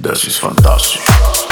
desses fantásticos.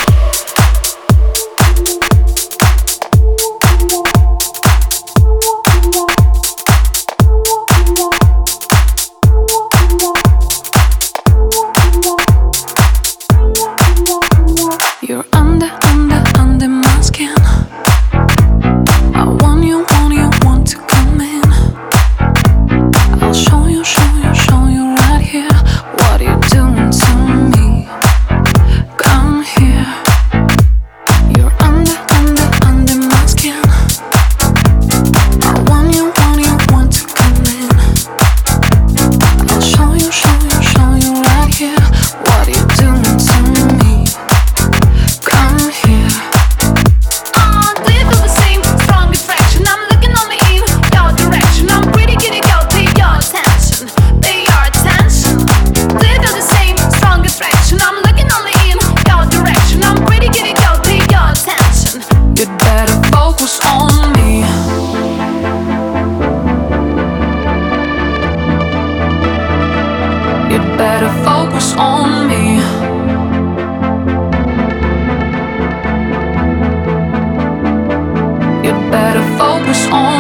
Focus on me. You better focus on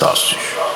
potássios.